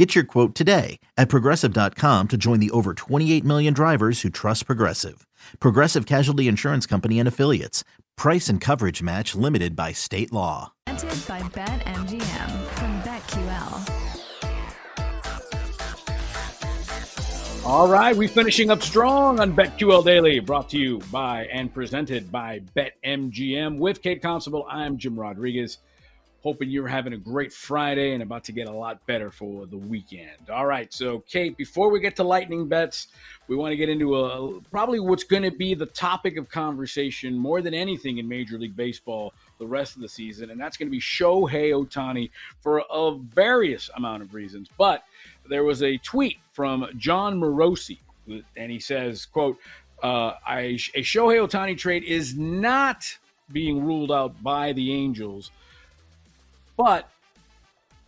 Get your quote today at progressive.com to join the over 28 million drivers who trust Progressive. Progressive Casualty Insurance Company and Affiliates. Price and coverage match limited by state law. Presented by BetMGM from BetQL. All right, we're finishing up strong on BetQL Daily, brought to you by and presented by BetMGM with Kate Constable. I'm Jim Rodriguez. Hoping you're having a great Friday and about to get a lot better for the weekend. All right, so Kate, before we get to lightning bets, we want to get into a probably what's going to be the topic of conversation more than anything in Major League Baseball the rest of the season, and that's going to be Shohei Ohtani for a various amount of reasons. But there was a tweet from Jon Morosi, and he says, "quote uh, I, A Shohei Ohtani trade is not being ruled out by the Angels." But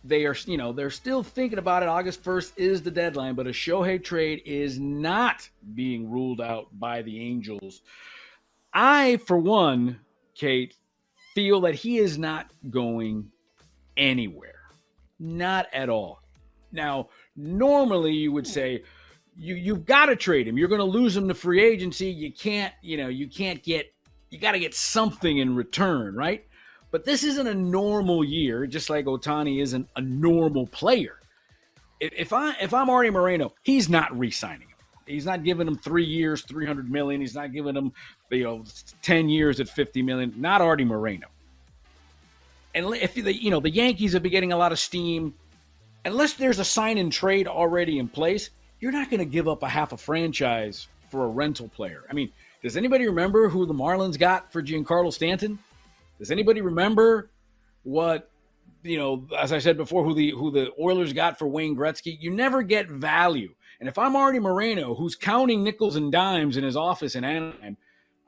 they are, you know, they're still thinking about it. August 1st is the deadline, but a Shohei trade is not being ruled out by the Angels. I, for one, Kate, feel that he is not going anywhere. Not at all. Now, normally you would say, you you've got to trade him. You're going to lose him to free agency. You can't, you know, you can't get you got to get something in return, right? But this isn't a normal year, just like Ohtani isn't a normal player. If I if I'm Artie Moreno, he's not re-signing him. He's not giving him three years, three hundred million. He's not giving him you know ten years at fifty million. Not Artie Moreno. And if the you know the Yankees have been getting a lot of steam, unless there's a sign and trade already in place, you're not going to give up a half a franchise for a rental player. I mean, does anybody remember who the Marlins got for Giancarlo Stanton? Does anybody remember what you know? As I said before, who the who the Oilers got for Wayne Gretzky? You never get value. And if I'm Artie Moreno, who's counting nickels and dimes in his office in Anaheim,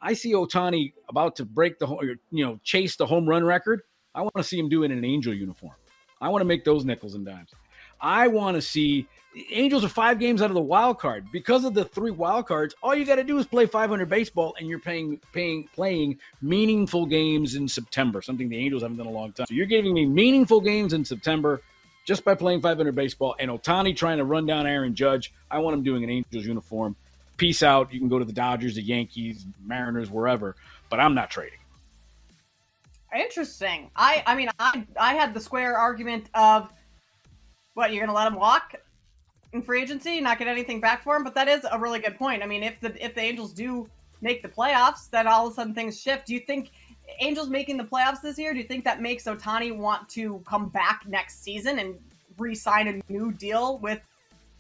I see Ohtani about to break the you know chase the home run record. I want to see him do it in an Angel uniform. I want to make those nickels and dimes. I want to see Angels are five games out of the wild card because of the three wild cards. All you got to do is play 500 baseball, and you're paying, paying, playing meaningful games in September. Something the Angels haven't done in a long time. So you're giving me meaningful games in September just by playing 500 baseball. And Ohtani trying to run down Aaron Judge. I want him doing an Angels uniform. Peace out. You can go to the Dodgers, the Yankees, Mariners, wherever. But I'm not trading. Interesting. I I mean I I had the square argument of what you're to let him walk in free agency, not get anything back for him. But that is a really good point. I mean, if the if the Angels do make the playoffs, then all of a sudden things shift. Do you think Angels making the playoffs this year? Do you think that makes Ohtani want to come back next season and re-sign a new deal with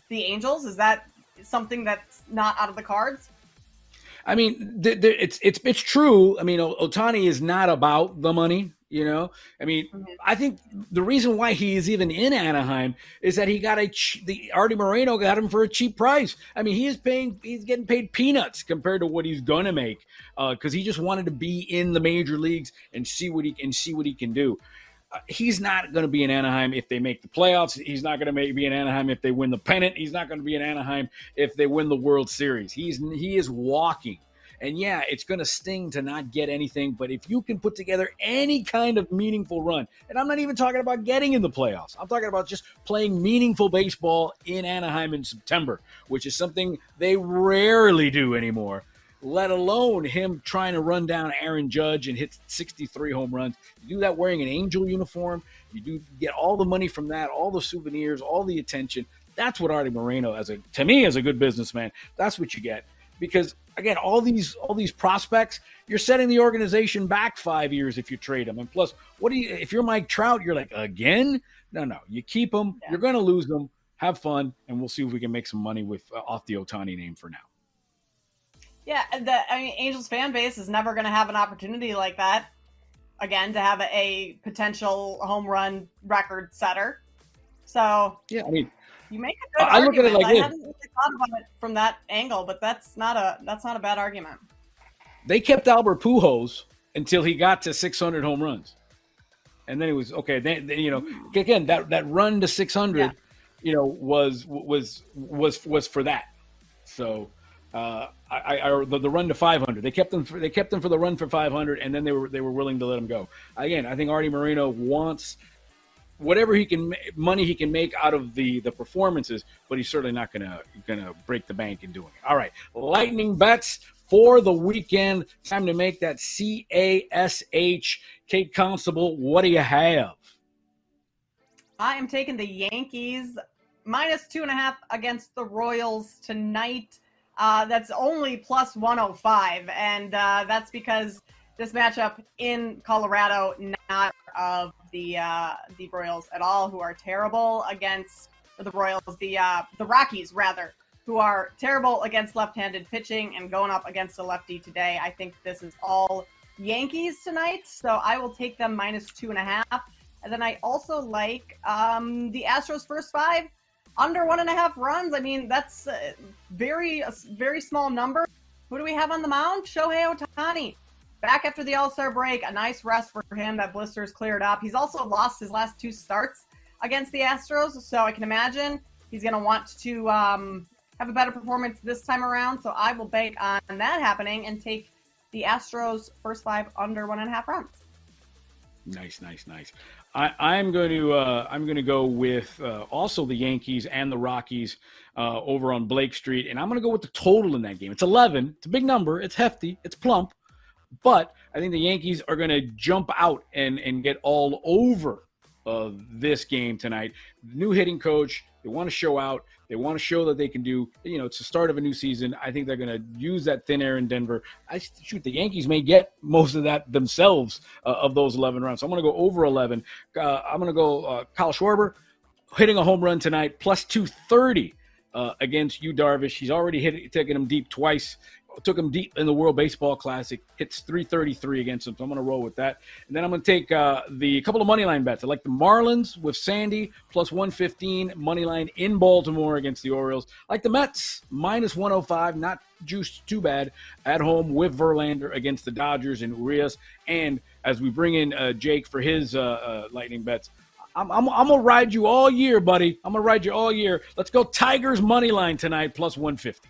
the Angels? Is that something that's not out of the cards? I mean, th- th- it's it's it's true. I mean, Ohtani is not about the money. You know, I mean, mm-hmm. I think the reason why he is even in Anaheim is that he got a the Artie Moreno got him for a cheap price. I mean, he is paying, he's getting paid peanuts compared to what he's gonna make because uh, he just wanted to be in the major leagues and see what he can see what he can do. Uh, he's not going to be in Anaheim if they make the playoffs. He's not going to be in Anaheim if they win the pennant. He's not going to be in Anaheim if they win the World Series. He's he is walking and yeah, it's going to sting to not get anything, but if you can put together any kind of meaningful run, and I'm not even talking about getting in the playoffs, I'm talking about just playing meaningful baseball in Anaheim in September, which is something they rarely do anymore. Let alone him trying to run down Aaron Judge and hit 63 home runs. You do that wearing an Angel uniform. You do get all the money from that, all the souvenirs, all the attention. That's what Artie Moreno, as a to me, as a good businessman, that's what you get because again, all these all these prospects, you're setting the organization back five years if you trade them. And plus, what do you if you're Mike Trout, you're like again? No, no, you keep them. Yeah. You're going to lose them. Have fun, and we'll see if we can make some money with uh, off the Ohtani name for now. Yeah, the I mean, Angels fan base is never going to have an opportunity like that again to have a, a potential home run record setter. So yeah, I mean, you make a good I argument. look at it like I this. hadn't really thought about it from that angle, but that's not a that's not a bad argument. they kept Albert Pujols until he got to 600 home runs, and then it was okay. Then, you know, again that that run to 600, Yeah. you know, was was was was for that. So. Uh, I, I the, the run to 500. They kept them. For, they kept them for the run for 500, and then they were they were willing to let him go. Again, I think Artie Moreno wants whatever he can money he can make out of the the performances, but he's certainly not gonna gonna break the bank in doing it. All right, lightning bets for the weekend. Time to make that C A S H. Kate Constable, what do you have? I am taking the Yankees minus two and a half against the Royals tonight. Uh, that's only plus 105, and uh, that's because this matchup in Colorado, not of the uh, the Royals at all, who are terrible against the Royals, the uh, the Rockies rather, who are terrible against left-handed pitching and going up against a lefty today. I think this is all Yankees tonight, so I will take them minus two and a half. And then I also like um, the Astros first five under one and a half runs. I mean, that's a very a very small number. Who do we have on the mound? Shohei Ohtani. Back after the All Star break, a nice rest for him. That blister's cleared up. He's also lost his last two starts against the Astros, so I can imagine he's going to want to um, have a better performance this time around. So I will bank on that happening and take the Astros first five under one and a half runs. Nice, nice, nice. I, I'm going to uh, I'm going to go with uh, also the Yankees and the Rockies uh, over on Blake Street, and I'm going to go with the total in that game. It's 11. It's a big number. It's hefty. It's plump, but I think the Yankees are going to jump out and and get all over uh, this game tonight. New hitting coach. They want to show out. They want to show that they can do. You know, it's the start of a new season. I think they're going to use that thin air in Denver. I shoot. The Yankees may get most of that themselves uh, of those 11 runs. So I'm going to go over 11. Uh, I'm going to go uh, Kyle Schwarber hitting a home run tonight, plus 230 uh, against Yu, Darvish. He's already hit taken him deep twice. Took him deep in the World Baseball Classic. Hits 333 against him. So I'm going to roll with that. And then I'm going to take uh, the couple of money line bets. I like the Marlins with Sandy plus 115 money line in Baltimore against the Orioles. I like the Mets minus 105, not juiced too bad at home with Verlander against the Dodgers and Urias. And as we bring in uh, Jake for his uh, uh, lightning bets, I'm, I'm, I'm gonna ride you all year, buddy. I'm gonna ride you all year. Let's go Tigers money line tonight plus 150.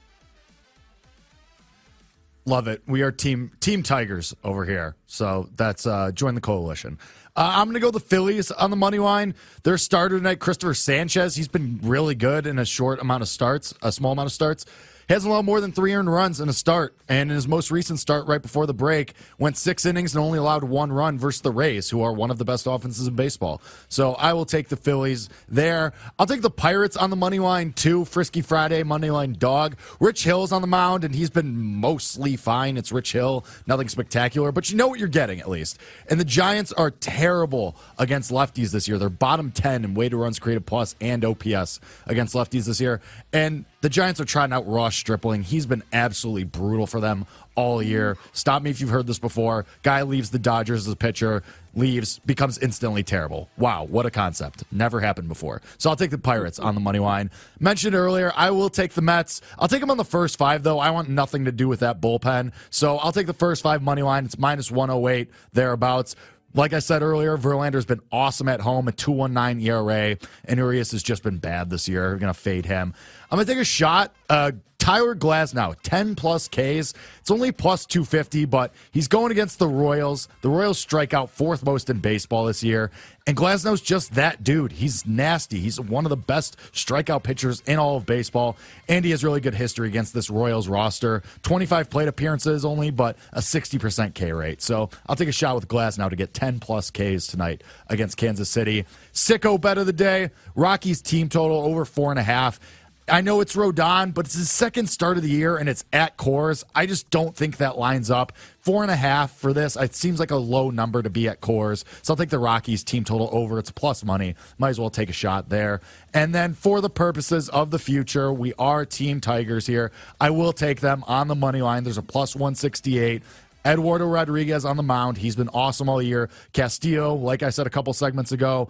Love it. We are team Team Tigers over here. So that's uh join the coalition. Uh, I'm gonna go the Phillies on the money line. Their starter tonight, Cristopher Sanchez. He's been really good in a short amount of starts, a small amount of starts. Hasn't allowed more than three earned runs in a start, and in his most recent start right before the break, went six innings and only allowed one run versus the Rays, who are one of the best offenses in baseball. So I will take the Phillies there. I'll take the Pirates on the money line too. Frisky Friday money line dog. Rich Hill's on the mound, and he's been mostly fine. It's Rich Hill, nothing spectacular, but you know what you're getting at least. And the Giants are terrible against lefties this year. They're bottom ten in weighted runs created plus and OPS against lefties this year, and the Giants are trying out Ross Stripling. He's been absolutely brutal for them all year. Stop me if you've heard this before. Guy leaves the Dodgers as a pitcher, leaves, becomes instantly terrible. Wow, what a concept. Never happened before. So I'll take the Pirates on the money line. Mentioned earlier, I will take the Mets. I'll take them on the first five, though. I want nothing to do with that bullpen. So I'll take the first five money line. It's minus 108, thereabouts. Like I said earlier, Verlander's been awesome at home, a 219 ERA, and Urias has just been bad this year. We're going to fade him. I'm going to take a shot. Uh, Tyler Glasnow, 10 plus Ks. It's only plus 250, but he's going against the Royals. The Royals strike out fourth most in baseball this year. And Glasnow's just that dude. He's nasty. He's one of the best strikeout pitchers in all of baseball. And he has really good history against this Royals roster. 25 plate appearances only, but a 60% K rate. So I'll take a shot with Glasnow to get 10 plus Ks tonight against Kansas City. Sicko bet of the day. Rockies team total over four and a half. I know it's Rodon, but it's his second start of the year and it's at Coors. I just don't think that lines up. Four and a half for this. It seems like a low number to be at Coors. So I'll take the Rockies team total over. It's plus money. Might as well take a shot there. And then for the purposes of the future, we are Team Tigers here. I will take them on the money line. There's a plus 168. Eduardo Rodriguez on the mound. He's been awesome all year. Castillo, like I said a couple segments ago,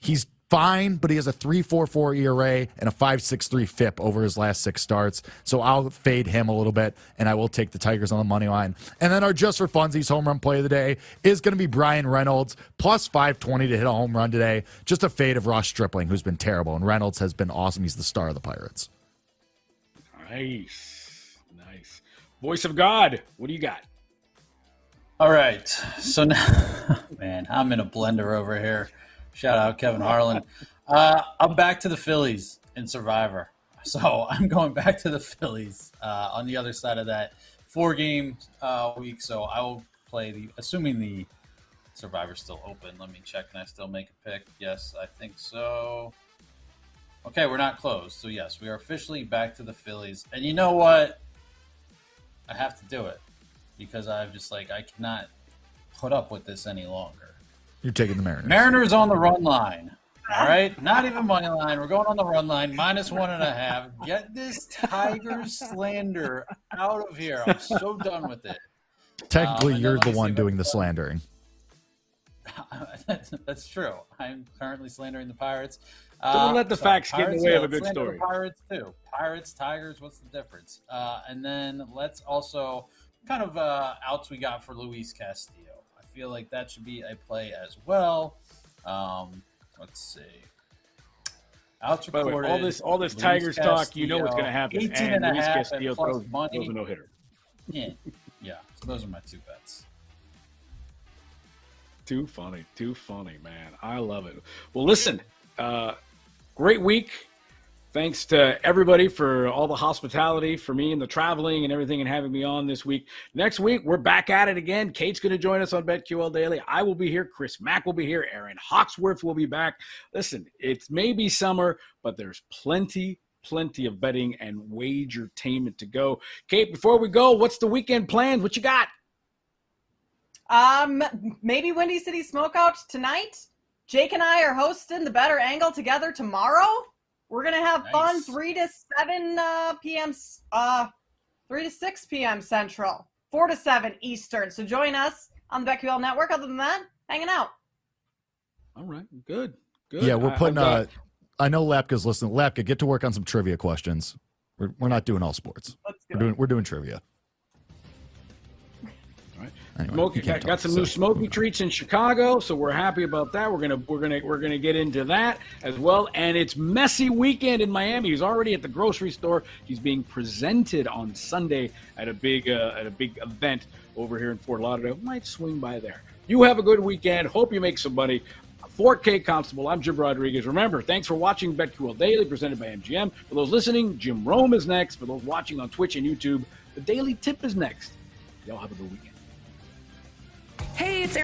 he's fine, but he has a 3.44 ERA and a 5.63 FIP over his last six starts. So I'll fade him a little bit, and I will take the Tigers on the money line. And then our just for funsies home run play of the day is going to be Bryan Reynolds plus 520 to hit a home run today. Just a fade of Ross Stripling, who's been terrible, and Reynolds has been awesome. He's the star of the Pirates. Nice, nice. Voice of God, what do you got? All right, so now, man, I'm in a blender over here. Shout out Kevin Harlan. Uh, I'm back to the Phillies in Survivor. So I'm going back to the Phillies uh, on the other side of that four game uh, week. So I will play the, assuming the Survivor's still open. Let me check. Can I still make a pick? Yes, I think so. Okay, we're not closed. So yes, we are officially back to the Phillies. And you know what? I have to do it because I'm just like I cannot put up with this any longer. You're taking the Mariners. Mariners on the run line. All right, not even money line. We're going on the run line, minus one and a half. Get this Tiger slander out of here. I'm so done with it. Technically, Um, you're the one doing the slandering. that's, that's true. I'm currently slandering the Pirates. Don't let the so facts get in the way yeah, of a good slander the story. Pirates too. Pirates, Tigers. What's the difference? Uh, and then let's also kind of uh, outs we got for Luis Castillo. Feel like that should be a play as well. Um, let's see. Outs By the way, all this all this Luis Tigers talk, you know what's going to happen. 18 And and a Luis half Castillo plus throws, money. throws a no hitter. Yeah, yeah. So those are my two bets. Too funny, too funny, man. I love it. Well, listen, uh, great week. Thanks to everybody for all the hospitality for me and the traveling and everything and having me on this week. Next week, we're back at it again. Kate's going to join us on BetQL Daily. I will be here. Chris Mack will be here. Aaron Hawksworth will be back. Listen, it's maybe summer, but there's plenty, plenty of betting and wagertainment to go. Kate, before we go, what's the weekend plans? What you got? Um, maybe Windy City Smokeout tonight. Jake and I are hosting the Better Angle together tomorrow. We're gonna have fun three to seven uh, p.m. uh three to six p.m. Central, four to seven Eastern. So join us on the BetQL Network. Other than that, hanging out. All right, good, good. Yeah, we're putting. I'm Uh, I know Lapka's listening. Lapka, get to work on some trivia questions. We're, we're not doing all sports. Let's do We're doing we're doing trivia. Anyway, Smoky, got, talk, some so- new smoky treats in Chicago, so we're happy about that. We're gonna we're gonna we're gonna get into that as well. And it's messy weekend in Miami. He's already at the grocery store. He's being presented on Sunday at a big uh, at a big event over here in Fort Lauderdale. Might swing by there. You have a good weekend. Hope you make some money. For K Constable, I'm Jim Rodriguez. Remember, thanks for watching BetQL Daily, presented by MGM. For those listening, Jim Rome is next. For those watching on Twitch and YouTube, the Daily Tip is next. Y'all have a good weekend. Hey, it's